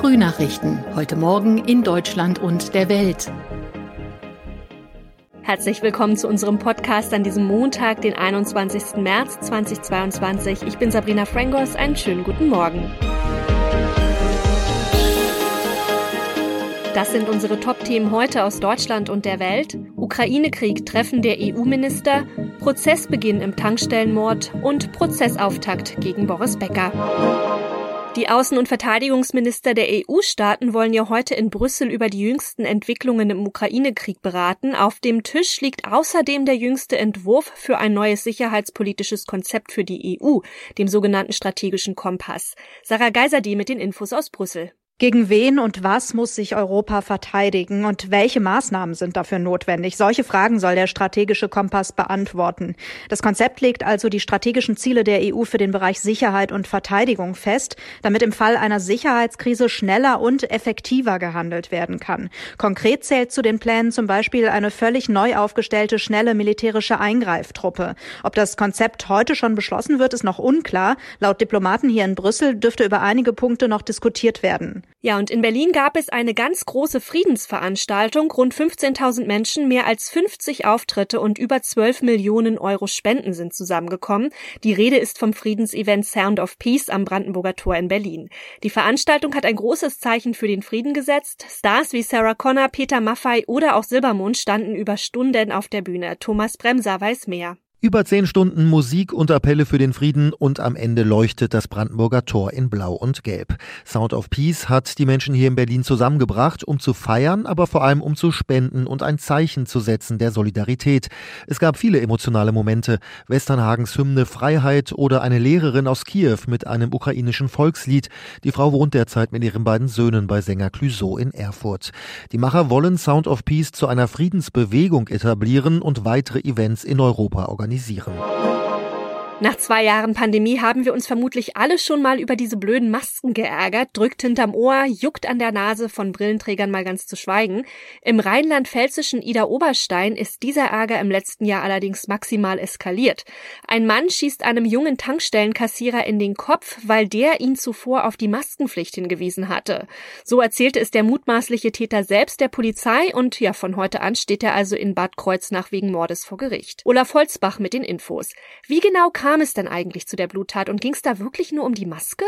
Frühnachrichten. Heute Morgen in Deutschland und der Welt. Herzlich willkommen zu unserem Podcast an diesem Montag, den 21. März 2022. Ich bin Sabrina Frangos. Einen schönen guten Morgen. Das sind unsere Top-Themen heute aus Deutschland und der Welt. Ukraine-Krieg, Treffen der EU-Minister, Prozessbeginn im Tankstellenmord und Prozessauftakt gegen Boris Becker. Die Außen- und Verteidigungsminister der EU-Staaten wollen ja heute in Brüssel über die jüngsten Entwicklungen im Ukraine-Krieg beraten. Auf dem Tisch liegt außerdem der jüngste Entwurf für ein neues sicherheitspolitisches Konzept für die EU, dem sogenannten strategischen Kompass. Sarah Geiserde mit den Infos aus Brüssel. Gegen wen und was muss sich Europa verteidigen und welche Maßnahmen sind dafür notwendig? Solche Fragen soll der strategische Kompass beantworten. Das Konzept legt also die strategischen Ziele der EU für den Bereich Sicherheit und Verteidigung fest, damit im Fall einer Sicherheitskrise schneller und effektiver gehandelt werden kann. Konkret zählt zu den Plänen zum Beispiel eine völlig neu aufgestellte schnelle militärische Eingreiftruppe. Ob das Konzept heute schon beschlossen wird, ist noch unklar. Laut Diplomaten hier in Brüssel dürfte über einige Punkte noch diskutiert werden. Ja, und in Berlin gab es eine ganz große Friedensveranstaltung. Rund 15.000 Menschen, mehr als 50 Auftritte und über 12 Millionen Euro Spenden sind zusammengekommen. Die Rede ist vom Friedensevent Sound of Peace am Brandenburger Tor in Berlin. Die Veranstaltung hat ein großes Zeichen für den Frieden gesetzt. Stars wie Sarah Connor, Peter Maffei oder auch Silbermond standen über Stunden auf der Bühne. Thomas Bremser weiß mehr. Über zehn Stunden Musik und Appelle für den Frieden und am Ende leuchtet das Brandenburger Tor in Blau und Gelb. Sound of Peace hat die Menschen hier in Berlin zusammengebracht, um zu feiern, aber vor allem um zu spenden und ein Zeichen zu setzen der Solidarität. Es gab viele emotionale Momente. Westernhagens Hymne Freiheit oder eine Lehrerin aus Kiew mit einem ukrainischen Volkslied. Die Frau wohnt derzeit mit ihren beiden Söhnen bei Sänger Clüso in Erfurt. Die Macher wollen Sound of Peace zu einer Friedensbewegung etablieren und weitere Events in Europa organisieren organisieren. Nach zwei Jahren Pandemie haben wir uns vermutlich alle schon mal über diese blöden Masken geärgert, drückt hinterm Ohr, juckt an der Nase, von Brillenträgern mal ganz zu schweigen. Im rheinland-pfälzischen Ida Oberstein ist dieser Ärger im letzten Jahr allerdings maximal eskaliert. Ein Mann schießt einem jungen Tankstellenkassierer in den Kopf, weil der ihn zuvor auf die Maskenpflicht hingewiesen hatte. So erzählte es der mutmaßliche Täter selbst der Polizei und ja, von heute an steht er also in Bad Kreuznach wegen Mordes vor Gericht. Olaf Holzbach mit den Infos. Wie genau kam kam es denn eigentlich zu der Bluttat und ging es da wirklich nur um die Maske?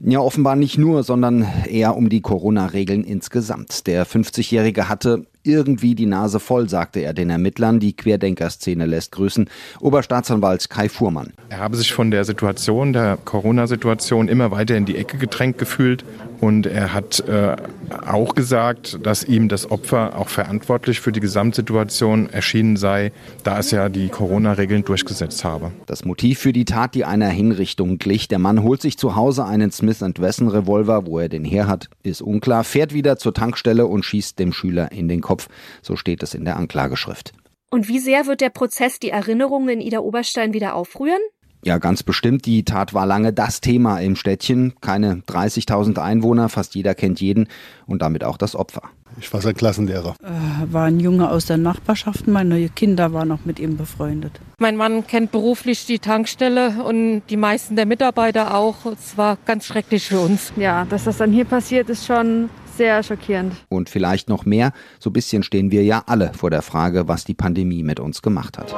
Ja, offenbar nicht nur, sondern eher um die Corona-Regeln insgesamt. Der 50-Jährige hatte irgendwie die Nase voll, sagte er den Ermittlern. Die Querdenker-Szene lässt grüßen. Oberstaatsanwalt Kai Fuhrmann. Er habe sich von der Situation, der Corona-Situation immer weiter in die Ecke gedrängt gefühlt. Und er hat äh, auch gesagt, dass ihm das Opfer auch verantwortlich für die Gesamtsituation erschienen sei, da es ja die Corona-Regeln durchgesetzt habe. Das Motiv für die Tat, die einer Hinrichtung glich. Der Mann holt sich zu Hause einen Smith Wesson Revolver, wo er den her hat, ist unklar, fährt wieder zur Tankstelle und schießt dem Schüler in den Kopf. So steht es in der Anklageschrift. Und wie sehr wird der Prozess die Erinnerungen in Ida Oberstein wieder aufrühren? Ja, ganz bestimmt. Die Tat war lange das Thema im Städtchen. Keine 30.000 Einwohner, fast jeder kennt jeden und damit auch das Opfer. Ich war sein Klassenlehrer. Äh, war ein Junge aus der Nachbarschaft. Meine Kinder waren noch mit ihm befreundet. Mein Mann kennt beruflich die Tankstelle und die meisten der Mitarbeiter auch. Es war ganz schrecklich für uns. Ja, dass das dann hier passiert, ist schon sehr schockierend. Und vielleicht noch mehr. So ein bisschen stehen wir ja alle vor der Frage, was die Pandemie mit uns gemacht hat.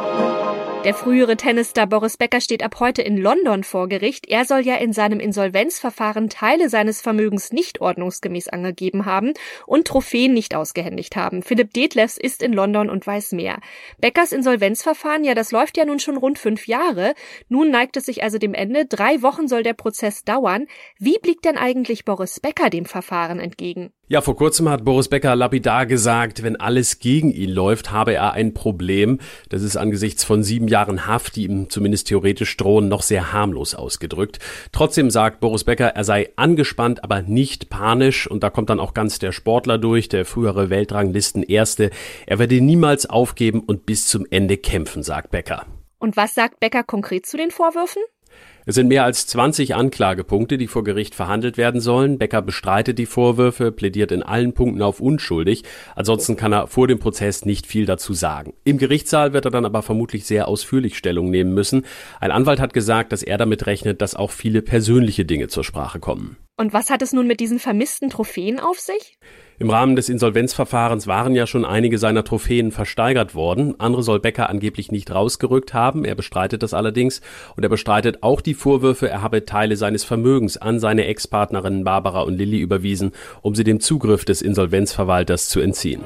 Der frühere Tennisstar Boris Becker steht ab heute in London vor Gericht. Er soll ja in seinem Insolvenzverfahren Teile seines Vermögens nicht ordnungsgemäß angegeben haben und Trophäen nicht ausgehändigt haben. Philipp Detlefs ist in London und weiß mehr. Beckers Insolvenzverfahren, ja, das läuft ja nun schon rund fünf Jahre. Nun neigt es sich also dem Ende. Drei Wochen soll der Prozess dauern. Wie blickt denn eigentlich Boris Becker dem Verfahren entgegen? Ja, vor kurzem hat Boris Becker lapidar gesagt, wenn alles gegen ihn läuft, habe er ein Problem. Das ist angesichts von sieben Jahren Haft, die ihm zumindest theoretisch drohen, noch sehr harmlos ausgedrückt. Trotzdem sagt Boris Becker, er sei angespannt, aber nicht panisch. Und da kommt dann auch ganz der Sportler durch, der frühere Weltranglisten Erste. Er werde niemals aufgeben und bis zum Ende kämpfen, sagt Becker. Und was sagt Becker konkret zu den Vorwürfen? Es sind mehr als 20 Anklagepunkte, die vor Gericht verhandelt werden sollen. Becker bestreitet die Vorwürfe, plädiert in allen Punkten auf unschuldig. Ansonsten kann er vor dem Prozess nicht viel dazu sagen. Im Gerichtssaal wird er dann aber vermutlich sehr ausführlich Stellung nehmen müssen. Ein Anwalt hat gesagt, dass er damit rechnet, dass auch viele persönliche Dinge zur Sprache kommen. Und was hat es nun mit diesen vermissten Trophäen auf sich? Im Rahmen des Insolvenzverfahrens waren ja schon einige seiner Trophäen versteigert worden. Andere soll Becker angeblich nicht rausgerückt haben. Er bestreitet das allerdings. Und er bestreitet auch die Vorwürfe, er habe Teile seines Vermögens an seine Ex-Partnerinnen Barbara und Lilly überwiesen, um sie dem Zugriff des Insolvenzverwalters zu entziehen.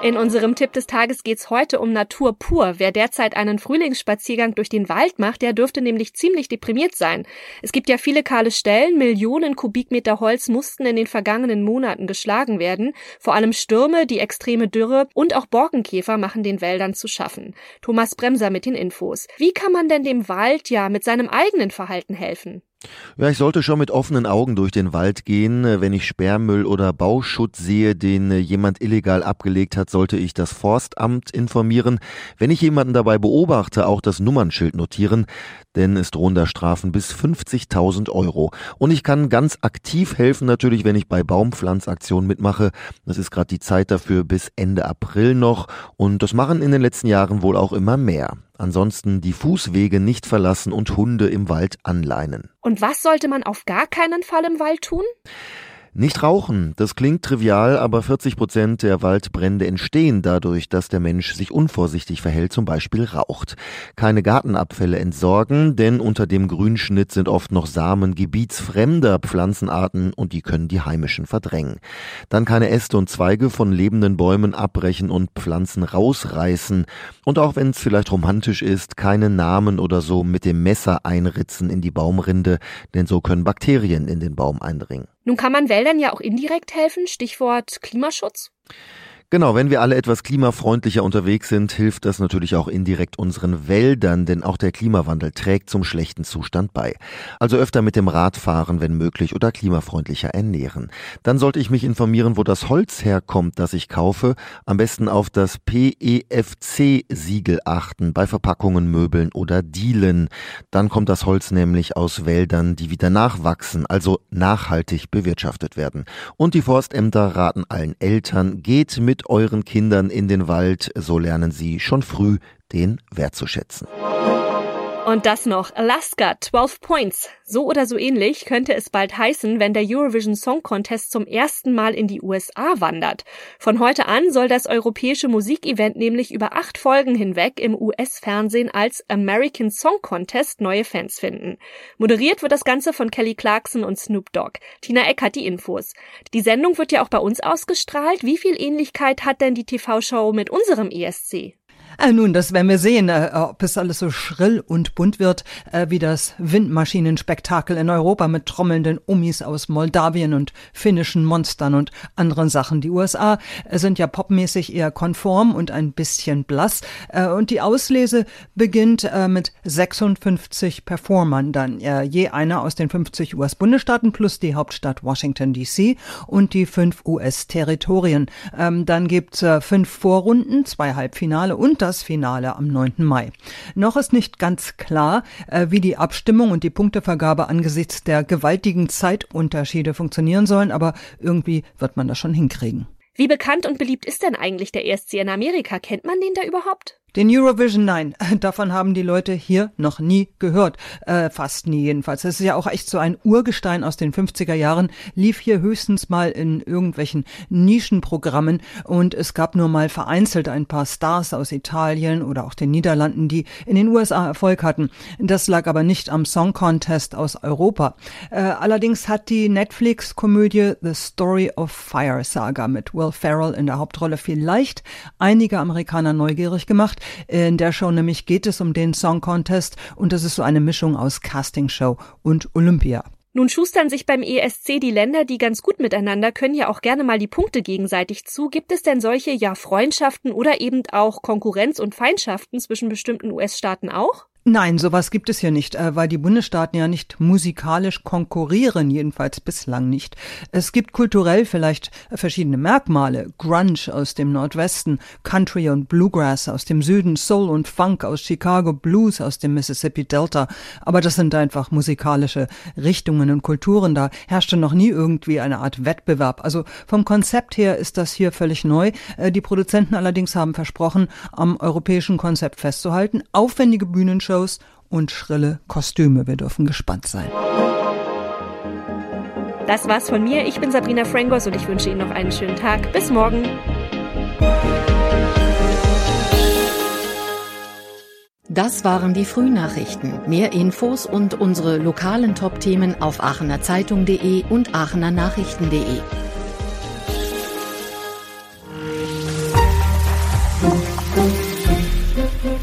In unserem Tipp des Tages geht's heute um Natur pur. Wer derzeit einen Frühlingsspaziergang durch den Wald macht, der dürfte nämlich ziemlich deprimiert sein. Es gibt ja viele kahle Stellen, Millionen Kubikmeter Holz mussten in den vergangenen Monaten geschlagen werden. Vor allem Stürme, die extreme Dürre und auch Borkenkäfer machen den Wäldern zu schaffen. Thomas Bremser mit den Infos. Wie kann man denn dem Wald ja mit seinem eigenen Verhalten helfen? Ja, ich sollte schon mit offenen Augen durch den Wald gehen. Wenn ich Sperrmüll oder Bauschutt sehe, den jemand illegal abgelegt hat, sollte ich das Forstamt informieren. Wenn ich jemanden dabei beobachte, auch das Nummernschild notieren, denn es drohen da Strafen bis 50.000 Euro. Und ich kann ganz aktiv helfen natürlich, wenn ich bei Baumpflanzaktionen mitmache. Das ist gerade die Zeit dafür bis Ende April noch und das machen in den letzten Jahren wohl auch immer mehr. Ansonsten die Fußwege nicht verlassen und Hunde im Wald anleinen. Und was sollte man auf gar keinen Fall im Wald tun? Nicht rauchen, das klingt trivial, aber 40 Prozent der Waldbrände entstehen dadurch, dass der Mensch sich unvorsichtig verhält, zum Beispiel raucht. Keine Gartenabfälle entsorgen, denn unter dem Grünschnitt sind oft noch Samen gebietsfremder Pflanzenarten und die können die heimischen verdrängen. Dann keine Äste und Zweige von lebenden Bäumen abbrechen und Pflanzen rausreißen. Und auch wenn es vielleicht romantisch ist, keine Namen oder so mit dem Messer einritzen in die Baumrinde, denn so können Bakterien in den Baum eindringen. Nun kann man Wäldern ja auch indirekt helfen, Stichwort Klimaschutz. Genau, wenn wir alle etwas klimafreundlicher unterwegs sind, hilft das natürlich auch indirekt unseren Wäldern, denn auch der Klimawandel trägt zum schlechten Zustand bei. Also öfter mit dem Rad fahren, wenn möglich, oder klimafreundlicher ernähren. Dann sollte ich mich informieren, wo das Holz herkommt, das ich kaufe. Am besten auf das PEFC-Siegel achten, bei Verpackungen, Möbeln oder Dielen. Dann kommt das Holz nämlich aus Wäldern, die wieder nachwachsen, also nachhaltig bewirtschaftet werden. Und die Forstämter raten allen Eltern, geht mit mit euren Kindern in den Wald, so lernen sie schon früh den Wert zu schätzen. Und das noch. Alaska, 12 Points. So oder so ähnlich könnte es bald heißen, wenn der Eurovision Song Contest zum ersten Mal in die USA wandert. Von heute an soll das europäische Musikevent nämlich über acht Folgen hinweg im US-Fernsehen als American Song Contest neue Fans finden. Moderiert wird das Ganze von Kelly Clarkson und Snoop Dogg. Tina Eck hat die Infos. Die Sendung wird ja auch bei uns ausgestrahlt. Wie viel Ähnlichkeit hat denn die TV-Show mit unserem ESC? Äh, nun, das werden wir sehen, äh, ob es alles so schrill und bunt wird, äh, wie das Windmaschinenspektakel in Europa mit trommelnden Umis aus Moldawien und finnischen Monstern und anderen Sachen. Die USA äh, sind ja popmäßig eher konform und ein bisschen blass. Äh, und die Auslese beginnt äh, mit 56 Performern dann, je einer aus den 50 US-Bundesstaaten plus die Hauptstadt Washington DC und die fünf US-Territorien. Ähm, dann gibt's fünf Vorrunden, zwei Halbfinale und das Finale am 9. Mai. Noch ist nicht ganz klar, äh, wie die Abstimmung und die Punktevergabe angesichts der gewaltigen Zeitunterschiede funktionieren sollen, aber irgendwie wird man das schon hinkriegen. Wie bekannt und beliebt ist denn eigentlich der ESC in Amerika? Kennt man den da überhaupt? Den Eurovision, nein, davon haben die Leute hier noch nie gehört. Äh, fast nie jedenfalls. Das ist ja auch echt so ein Urgestein aus den 50er Jahren, lief hier höchstens mal in irgendwelchen Nischenprogrammen und es gab nur mal vereinzelt ein paar Stars aus Italien oder auch den Niederlanden, die in den USA Erfolg hatten. Das lag aber nicht am Song Contest aus Europa. Äh, allerdings hat die Netflix-Komödie The Story of Fire Saga mit Will Ferrell in der Hauptrolle vielleicht einige Amerikaner neugierig gemacht. In der Show nämlich geht es um den Song Contest und das ist so eine Mischung aus Castingshow und Olympia. Nun schustern sich beim ESC die Länder, die ganz gut miteinander können, ja auch gerne mal die Punkte gegenseitig zu. Gibt es denn solche ja Freundschaften oder eben auch Konkurrenz und Feindschaften zwischen bestimmten US-Staaten auch? Nein, sowas gibt es hier nicht, äh, weil die Bundesstaaten ja nicht musikalisch konkurrieren, jedenfalls bislang nicht. Es gibt kulturell vielleicht verschiedene Merkmale. Grunge aus dem Nordwesten, Country und Bluegrass aus dem Süden, Soul und Funk aus Chicago, Blues aus dem Mississippi Delta. Aber das sind einfach musikalische Richtungen und Kulturen. Da herrschte noch nie irgendwie eine Art Wettbewerb. Also vom Konzept her ist das hier völlig neu. Äh, die Produzenten allerdings haben versprochen, am europäischen Konzept festzuhalten. Aufwendige Bühnenshows Shows und schrille Kostüme. Wir dürfen gespannt sein. Das war's von mir. Ich bin Sabrina Frangos und ich wünsche Ihnen noch einen schönen Tag. Bis morgen. Das waren die Frühnachrichten. Mehr Infos und unsere lokalen Top-Themen auf aachenerzeitung.de und aachenernachrichten.de.